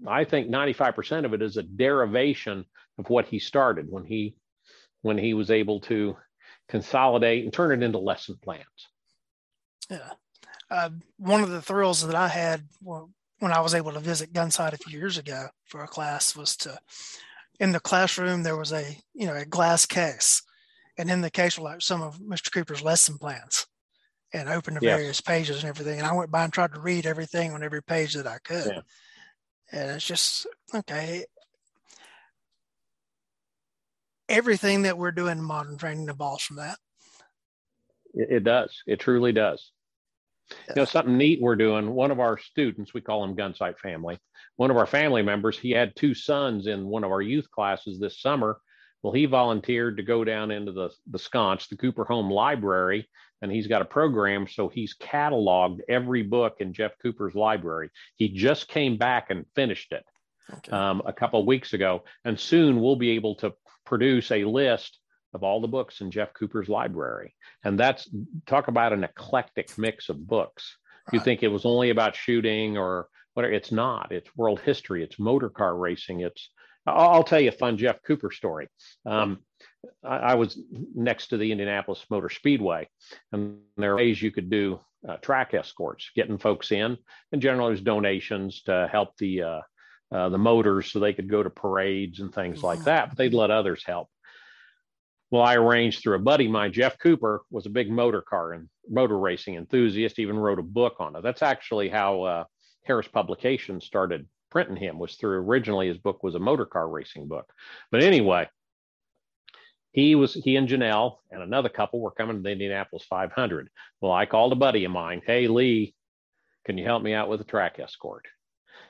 I think 95% of it is a derivation of what he started when he when he was able to consolidate and turn it into lesson plans.
Yeah. Uh, one of the thrills that I had when I was able to visit Gunsight a few years ago for a class was to, in the classroom, there was a, you know, a glass case. And in the case were like some of Mr. Cooper's lesson plans and opened the yes. various pages and everything. And I went by and tried to read everything on every page that I could. Yeah. And it's just, okay, everything that we're doing in modern training evolves from that.
It does. It truly does. You know, something neat we're doing. One of our students, we call him Gunsight Family. One of our family members, he had two sons in one of our youth classes this summer. Well, he volunteered to go down into the the sconce, the Cooper Home Library, and he's got a program. So he's cataloged every book in Jeff Cooper's library. He just came back and finished it okay. um, a couple weeks ago, and soon we'll be able to produce a list of all the books in Jeff Cooper's library. And that's talk about an eclectic mix of books. Right. You think it was only about shooting or whatever. It's not. It's world history. It's motor car racing. It's I'll tell you a fun Jeff Cooper story. Um, I, I, was next to the Indianapolis Motor Speedway, and there are ways you could do uh, track escorts, getting folks in, and generally there's donations to help the uh, uh, the motors so they could go to parades and things like that, but they'd let others help. Well, I arranged through a buddy of mine, Jeff Cooper, was a big motor car and motor racing enthusiast, even wrote a book on it. That's actually how uh, Harris Publications started printing him, was through originally his book was a motor car racing book. But anyway, he was he and Janelle and another couple were coming to the Indianapolis 500. Well, I called a buddy of mine, hey Lee, can you help me out with a track escort?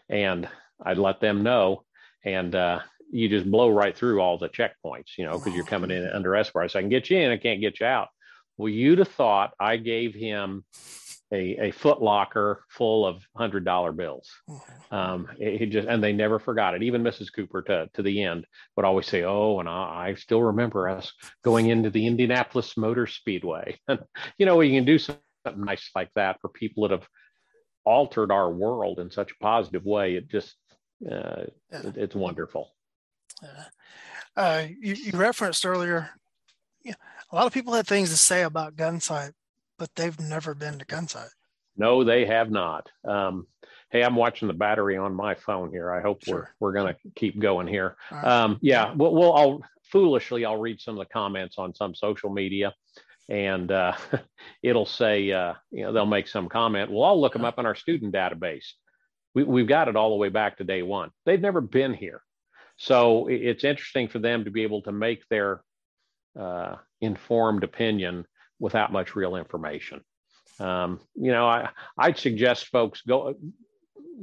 And I'd let them know, and uh, you just blow right through all the checkpoints, you know, because you're coming in under escort. So I can get you in, I can't get you out. Well, you'd have thought I gave him a, a foot locker full of hundred dollar bills. Mm-hmm. Um, it, it, just and they never forgot it. Even Mrs. Cooper to to the end would always say, "Oh, and I, I still remember us going into the Indianapolis Motor Speedway." you know, you can do something nice like that for people that have altered our world in such a positive way. It just uh, yeah. it, it's wonderful.
Uh, you, you, referenced earlier, yeah, a lot of people had things to say about Gunsight, but they've never been to Gunsight.
No, they have not. Um, hey, I'm watching the battery on my phone here. I hope sure. we're we're going to keep going here. Right. Um, yeah, we'll, we'll I'll foolishly I'll read some of the comments on some social media, and uh, it'll say uh, you know they'll make some comment. Well, I'll look them up in our student database we, we've got it all the way back to day one. They've never been here. So it's interesting for them to be able to make their uh, informed opinion without much real information. Um, you know, I I'd suggest folks go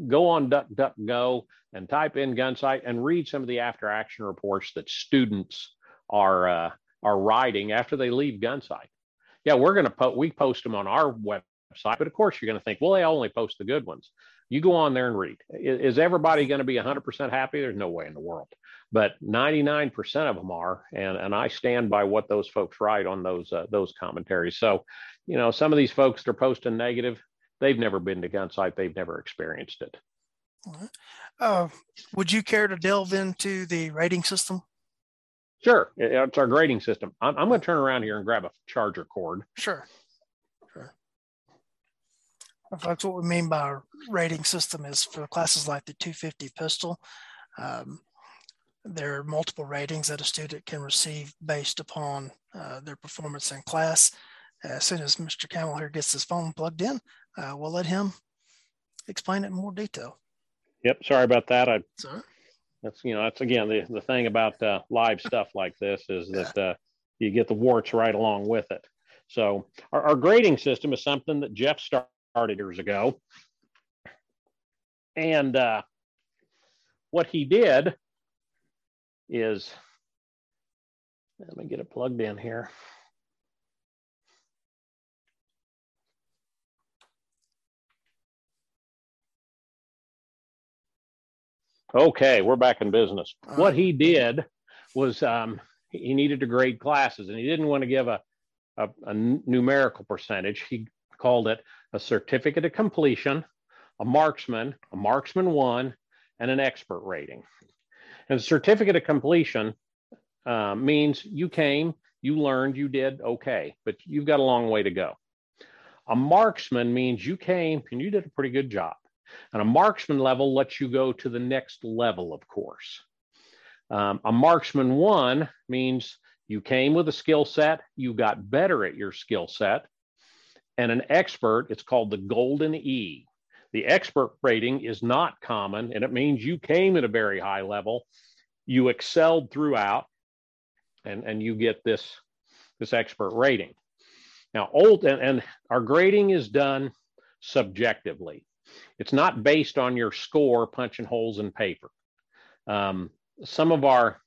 go on DuckDuckGo and type in Gunsight and read some of the after action reports that students are uh, are writing after they leave Gunsight. Yeah, we're going to put we post them on our website, but of course you're going to think, well, they only post the good ones. You go on there and read. Is, is everybody going to be 100% happy? There's no way in the world, but 99% of them are, and and I stand by what those folks write on those uh, those commentaries. So, you know, some of these folks that are posting negative, they've never been to gun Gunsight, they've never experienced it.
Uh, would you care to delve into the rating system?
Sure, it's our grading system. I'm, I'm going to turn around here and grab a charger cord.
Sure, sure. What we mean by rating system is for classes like the 250 pistol. Um, there are multiple ratings that a student can receive based upon uh, their performance in class. As soon as Mr. Campbell here gets his phone plugged in, uh, we'll let him explain it in more detail.
Yep, sorry about that. I
Sorry
that's you know that's again the, the thing about uh, live stuff like this is that uh, you get the warts right along with it so our, our, grading system is something that jeff started years ago and uh, what he did is let me get it plugged in here Okay, we're back in business. What he did was um, he needed to grade classes, and he didn't want to give a, a, a numerical percentage. He called it a certificate of completion, a marksman, a marksman one, and an expert rating. And certificate of completion uh, means you came, you learned, you did okay, but you've got a long way to go. A marksman means you came and you did a pretty good job. And a marksman level lets you go to the next level, of course. Um, a marksman one means you came with a skill set, you got better at your skill set. And an expert, it's called the golden E. The expert rating is not common, and it means you came at a very high level, you excelled throughout, and, and you get this, this expert rating. Now, old and, and our grading is done subjectively. It's not based on your score punching holes in paper. Um, some of our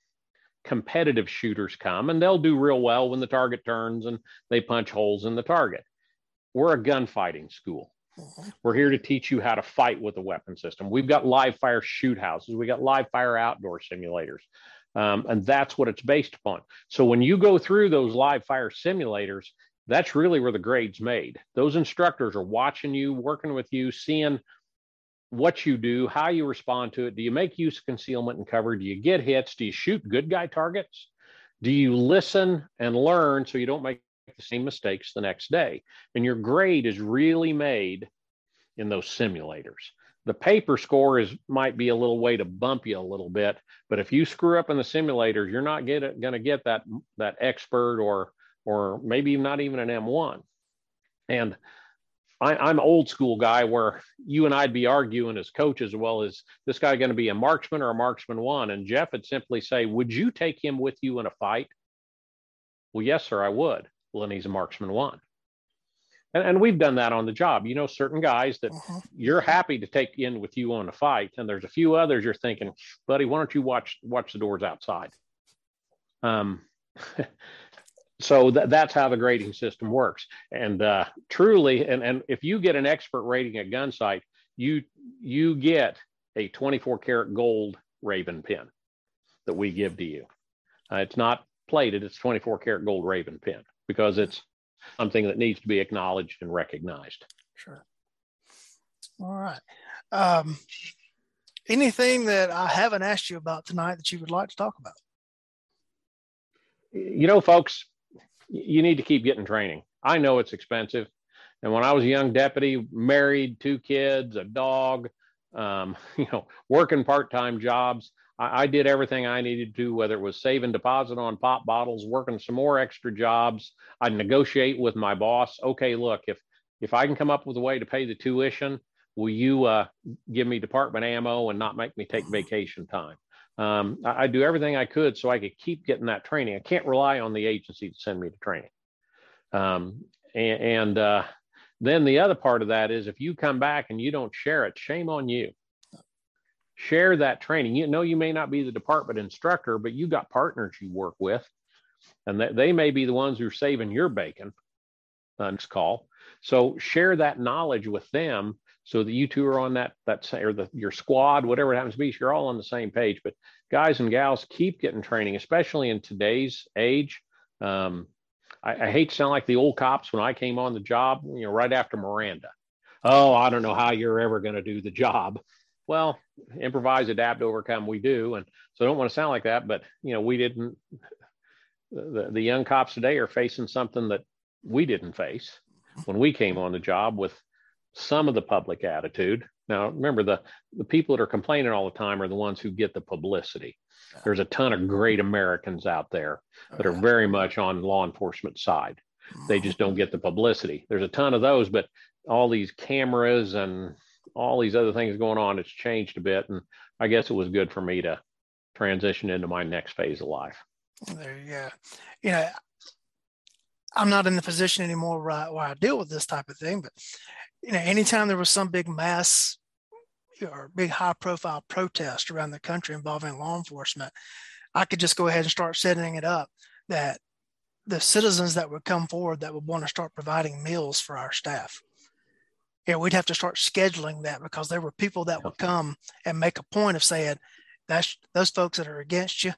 competitive shooters come and they'll do real well when the target turns and they punch holes in the target. We're a gunfighting school. Mm-hmm. We're here to teach you how to fight with a weapon system. We've got live fire shoot houses. We got live fire outdoor simulators. Um, and that's what it's based upon. So when you go through those live fire simulators, that's really where the grade's made. Those instructors are watching you, working with you, seeing what you do, how you respond to it. Do you make use of concealment and cover? Do you get hits? Do you shoot good guy targets? Do you listen and learn so you don't make the same mistakes the next day? And your grade is really made in those simulators. The paper score is might be a little way to bump you a little bit, but if you screw up in the simulators, you're not going to get that that expert or or maybe not even an M1. And I, am old school guy where you and I'd be arguing as coaches, well, is this guy going to be a marksman or a marksman one? And Jeff would simply say, Would you take him with you in a fight? Well, yes, sir, I would. Well, then he's a marksman one. And, and we've done that on the job. You know, certain guys that uh-huh. you're happy to take in with you on a fight, and there's a few others you're thinking, buddy, why don't you watch watch the doors outside? Um, so th- that's how the grading system works and uh, truly and, and if you get an expert rating at gunsight you you get a 24 karat gold raven pin that we give to you uh, it's not plated it's 24 karat gold raven pin because it's something that needs to be acknowledged and recognized
sure all right um, anything that i haven't asked you about tonight that you would like to talk about
you know folks you need to keep getting training. I know it's expensive. And when I was a young deputy, married, two kids, a dog, um, you know, working part-time jobs, I, I, did everything I needed to, whether it was saving deposit on pop bottles, working some more extra jobs. I'd negotiate with my boss. Okay, look, if if I can come up with a way to pay the tuition, will you uh, give me department ammo and not make me take vacation time? um, I, I, do everything I could so I could keep getting that training. I can't rely on the agency to send me to training. Um, and, and uh, then the other part of that is if you come back and you don't share it, shame on you. Share that training. You know, you may not be the department instructor, but you got partners you work with, and they, may be the ones who are saving your bacon on this call. So share that knowledge with them so that you two are on that that or the your squad, whatever it happens to be, you're all on the same page. But guys and gals, keep getting training, especially in today's age. Um, I, I, hate to sound like the old cops when I came on the job, you know, right after Miranda. Oh, I don't know how you're ever going to do the job. Well, improvise, adapt, overcome. We do, and so I don't want to sound like that, but you know, we didn't. The, the young cops today are facing something that we didn't face when we came on the job with some of the public attitude. Now, remember the the people that are complaining all the time are the ones who get the publicity. There's a ton of great Americans out there that are very much on law enforcement side. They just don't get the publicity. There's a ton of those, but all these cameras and all these other things going on, it's changed a bit. And I guess it was good for me to transition into my next phase of life.
There you go. You know, I'm not in the position anymore where I, where I deal with this type of thing, but you know, anytime there was some big mass or big high profile protest around the country involving law enforcement, I could just go ahead and start setting it up that the citizens that would come forward that would want to start providing meals for our staff. Yeah, we'd have to start scheduling that because there were people that would come and make a point of saying, "That's those folks that are against you.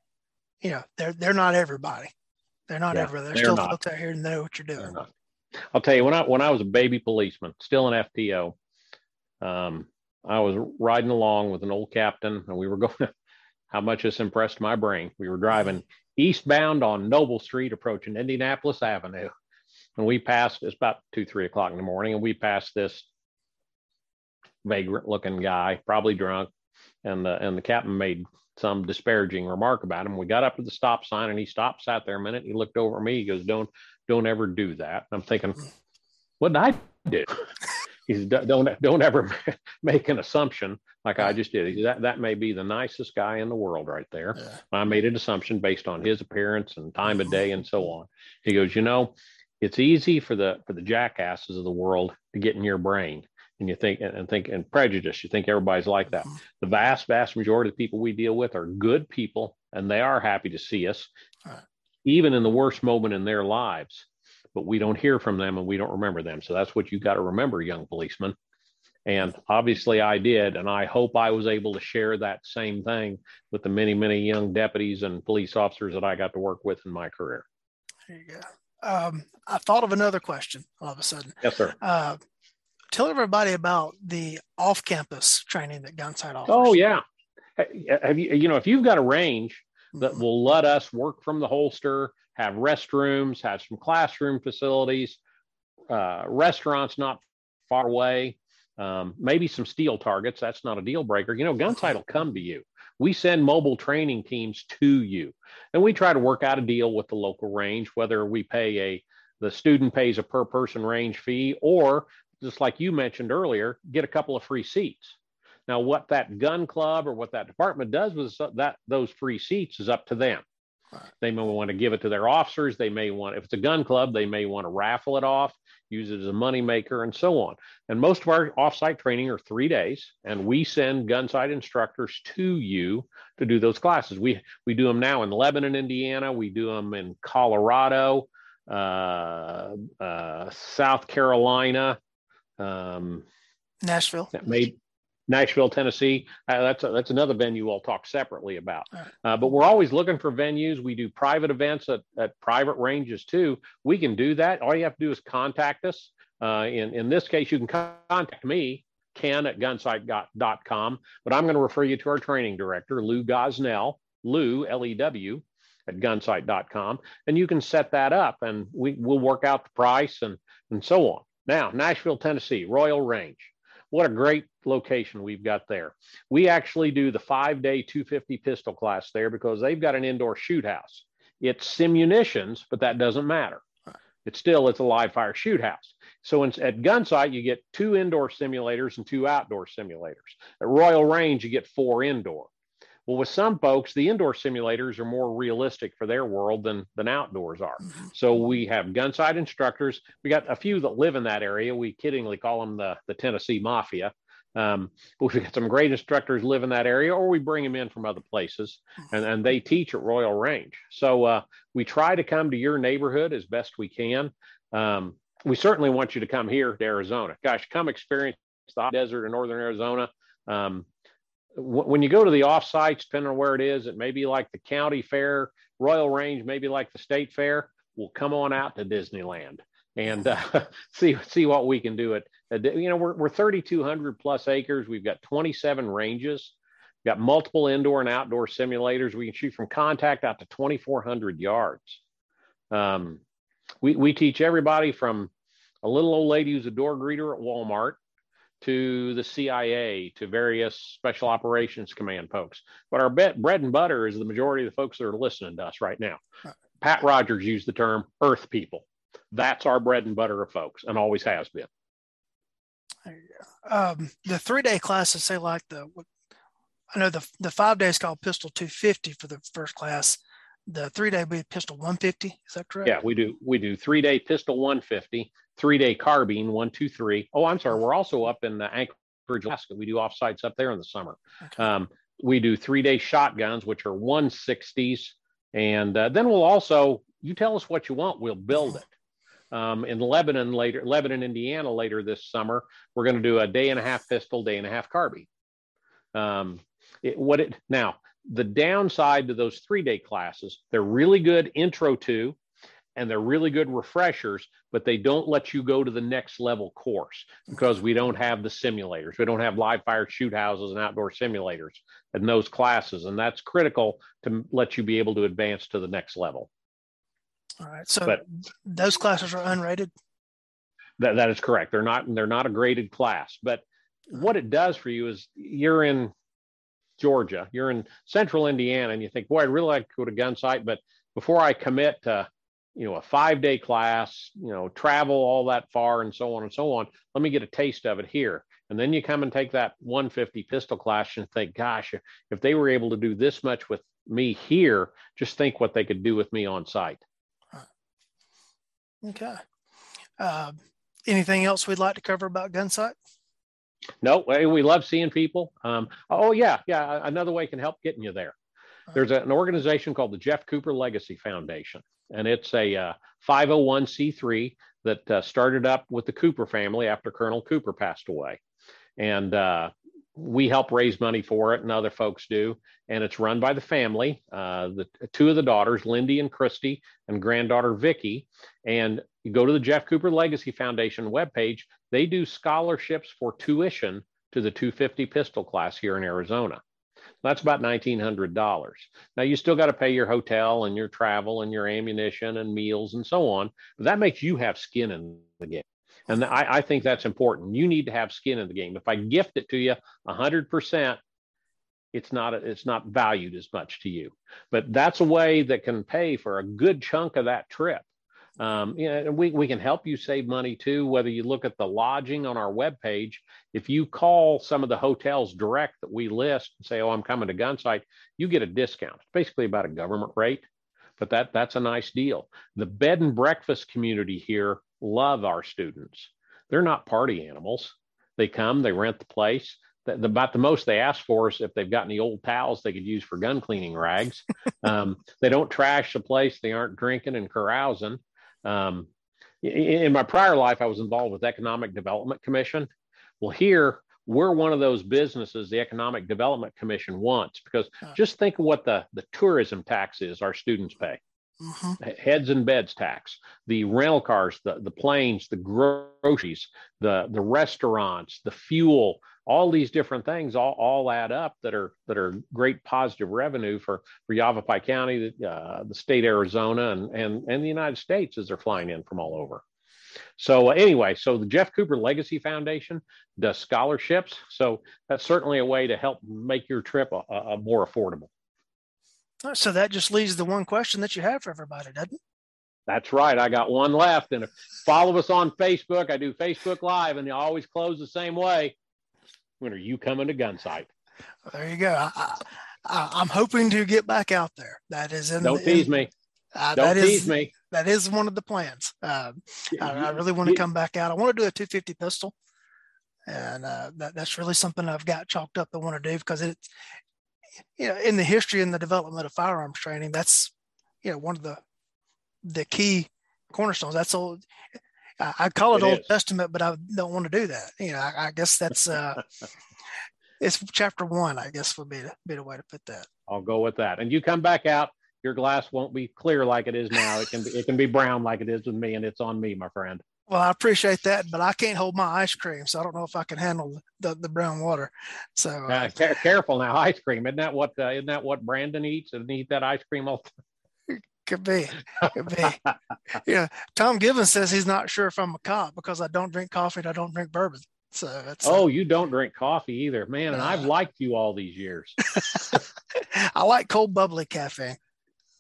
You know, they're they're not everybody. They're not yeah, everybody. There's still not. folks out here that know what you're doing."
I'll tell you when I when I was a baby policeman, still an FTO, um, I was riding along with an old captain, and we were going. how much this impressed my brain. We were driving eastbound on Noble Street, approaching Indianapolis Avenue, and we passed. It's about two, three o'clock in the morning, and we passed this vagrant-looking guy, probably drunk, and the and the captain made some disparaging remark about him. We got up to the stop sign, and he stopped, sat there a minute. He looked over at me. He goes, "Don't don't ever do that." I'm thinking, what did I do? he said, don't don't ever make an assumption like I just did. That that may be the nicest guy in the world right there. Yeah. I made an assumption based on his appearance and time of day and so on. He goes, you know, it's easy for the for the jackasses of the world to get in your brain and you think and think and prejudice. You think everybody's like that. Mm-hmm. The vast vast majority of people we deal with are good people and they are happy to see us, right. even in the worst moment in their lives but we don't hear from them and we don't remember them. So that's what you got to remember, young policeman. And obviously I did. And I hope I was able to share that same thing with the many, many young deputies and police officers that I got to work with in my career.
There you go. Um, I thought of another question all of a sudden.
Yes, sir. Uh,
tell everybody about the off-campus training that Gunsight offers.
Oh yeah, have you you know if you've got a range that mm-hmm. will let us work from the holster, have restrooms, have some classroom facilities, uh, restaurants not far away, um, maybe some steel targets. That's not a deal breaker. You know, Gunsight will come to you. We send mobile training teams to you, and we try to work out a deal with the local range, whether we pay a the student pays a per person range fee, or just like you mentioned earlier, get a couple of free seats. Now, what that gun club or what that department does with that those free seats is up to them. They may want to give it to their officers. They may want, if it's a gun club, they may want to raffle it off, use it as a money maker, and so on. And most of our offsite training are three days, and we send gunsight instructors to you to do those classes. We we do them now in Lebanon, Indiana. We do them in Colorado, uh, uh, South Carolina, um,
Nashville.
May, Nashville, Tennessee. Uh, that's a, that's another venue I'll talk separately about. Uh, but we're always looking for venues. We do private events at, at private ranges too. We can do that. All you have to do is contact us. Uh, in in this case, you can contact me, Ken at gunsight.com. But I'm going to refer you to our training director, Lew Gosnell, Lew L E W at gunsight.com, and you can set that up, and we will work out the price and and so on. Now, Nashville, Tennessee, Royal Range what a great location we've got there. We actually do the five day 250 pistol class there because they've got an indoor shoot house. It's simunitions, but that doesn't matter. It's still it's a live fire shoot house. So in, at Gunsight, you get two indoor simulators and two outdoor simulators. At Royal Range, you get four indoor. Well, with some folks, the indoor simulators are more realistic for their world than than outdoors are. Mm-hmm. So we have gunsight instructors. We got a few that live in that area. We kiddingly call them the the Tennessee Mafia. Um, but we've got some great instructors live in that area, or we bring them in from other places, and, and they teach at Royal Range. So uh, we try to come to your neighborhood as best we can. Um, we certainly want you to come here to Arizona. Gosh, come experience the desert in northern Arizona. Um, when you go to the off sites, depending on where it is, it may be like the county fair, Royal Range, maybe like the state fair. We'll come on out to Disneyland and uh, see see what we can do. It you know we're we're 3,200 plus acres. We've got 27 ranges. We've got multiple indoor and outdoor simulators. We can shoot from contact out to 2,400 yards. Um, we we teach everybody from a little old lady who's a door greeter at Walmart to the CIA to various special operations command folks. But our bet, bread and butter is the majority of the folks that are listening to us right now. Pat Rogers used the term Earth people. That's our bread and butter of folks, and always has been.
Um, the three day classes, say like the, I know the the five days called Pistol 250 for the first class. The three day be Pistol 150. Is that correct?
Yeah, we do. We do three day Pistol 150, three day carbine one two three. Oh, I'm sorry. We're also up in the Anchorage, Alaska. We do off sites up there in the summer. Okay. Um, we do three day shotguns, which are 160s, and uh, then we'll also you tell us what you want, we'll build it um, in Lebanon later, Lebanon, Indiana later this summer. We're going to do a day and a half pistol, day and a half carbine. Um, it, what it now the downside to those three day classes, they're really good intro to, and they're really good refreshers, but they don't let you go to the next level course because we don't have the simulators. We don't have live fire shoot houses and outdoor simulators in those classes. And that's critical to let you be able to advance to the next level.
All right. So but, those classes are unrated.
That that is correct. They're not they're not a graded class. But what it does for you is you're in Georgia, you're in central Indiana, and you think, boy, I'd really like to go to Gunsight, but before I commit to you know a five day class you know travel all that far and so on and so on let me get a taste of it here and then you come and take that 150 pistol class and think gosh if they were able to do this much with me here just think what they could do with me on site
Okay. Uh, anything else we'd like to cover about Gunsight?
No, we love seeing people. Um, oh yeah, yeah. Another way can help getting you there. There's a, an organization called the Jeff Cooper Legacy Foundation, and it's a uh, 501c3 that uh, started up with the Cooper family after Colonel Cooper passed away, and uh, we help raise money for it, and other folks do. And it's run by the family, uh, the two of the daughters, Lindy and Christy, and granddaughter Vicky. And you go to the Jeff Cooper Legacy Foundation webpage. They do scholarships for tuition to the 250 pistol class here in Arizona. That's about $1,900. Now, you still got to pay your hotel and your travel and your ammunition and meals and so on, but that makes you have skin in the game. And I, I think that's important. You need to have skin in the game. If I gift it to you 100%, it's not it's not valued as much to you. But that's a way that can pay for a good chunk of that trip. Um, you know, we, we can help you save money too, whether you look at the lodging on our webpage. If you call some of the hotels direct that we list and say, Oh, I'm coming to Gunsight, you get a discount. It's basically about a government rate, but that that's a nice deal. The bed and breakfast community here love our students. They're not party animals. They come, they rent the place. The, the, about the most they ask for is if they've got any old towels they could use for gun cleaning rags. um, they don't trash the place. They aren't drinking and carousing. Um, in, my prior life, I was involved with Economic Development Commission. Well, here we're one of those businesses the Economic Development Commission wants because just think of what the, the tourism tax is our students pay mm-hmm. heads and beds tax, the rental cars, the, the planes, the groceries, the, the restaurants, the fuel, all these different things all, all add up that are that are great positive revenue for, for Yavapai County, uh, the state Arizona, and, and, and the United States as they're flying in from all over. So uh, anyway, so the Jeff Cooper Legacy Foundation does scholarships. So that's certainly a way to help make your trip a, a more affordable.
So that just leaves the one question that you have for everybody, doesn't it?
That's right. I got one left. And if follow us on Facebook. I do Facebook Live, and they always close the same way. When are you coming to Gunsight?
There you go. I, am hoping to get back out there. That is in.
Don't tease me.
Uh,
Don't tease
is,
me.
That is one of the plans. Uh, I, I, really want to come back out. I want to do a 250 pistol, and uh, that, that's really something I've got chalked up. I want to do because it's, you know, in the history and the development of firearms training, that's, you know, one of the the key cornerstones. That's old. I, I call it, it Old is. Testament, but I don't want to do that. You know, I, I guess that's uh, it's chapter one. I guess would be the, be the way to put that.
I'll go with that. And you come back out, your glass won't be clear like it is now. It can be it can be brown like it is with me, and it's on me, my friend.
Well, I appreciate that, but I can't hold my ice cream, so I don't know if I can handle the, the brown water. So
uh, uh, careful now, ice cream. Isn't that what uh, isn't that what Brandon eats? Doesn't he eat that ice cream all
could be. Could be. yeah. Tom Givens says he's not sure if I'm a cop because I don't drink coffee and I don't drink bourbon. So that's
Oh, uh, you don't drink coffee either. Man, and I've liked you all these years.
I like cold bubbly caffeine.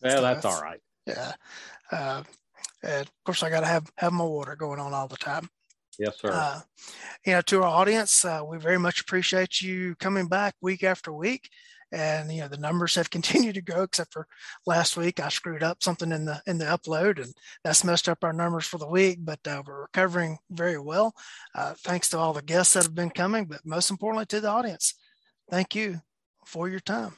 Yeah, so that's, that's, all right.
Yeah. Uh, and of course I gotta have have my water going on all the time.
Yes, sir. Uh,
you know, to our audience, uh, we very much appreciate you coming back week after week and you know the numbers have continued to grow except for last week i screwed up something in the in the upload and that's messed up our numbers for the week but uh, we're recovering very well. Uh, thanks to all the guests that have been coming but most importantly to the audience thank you for your time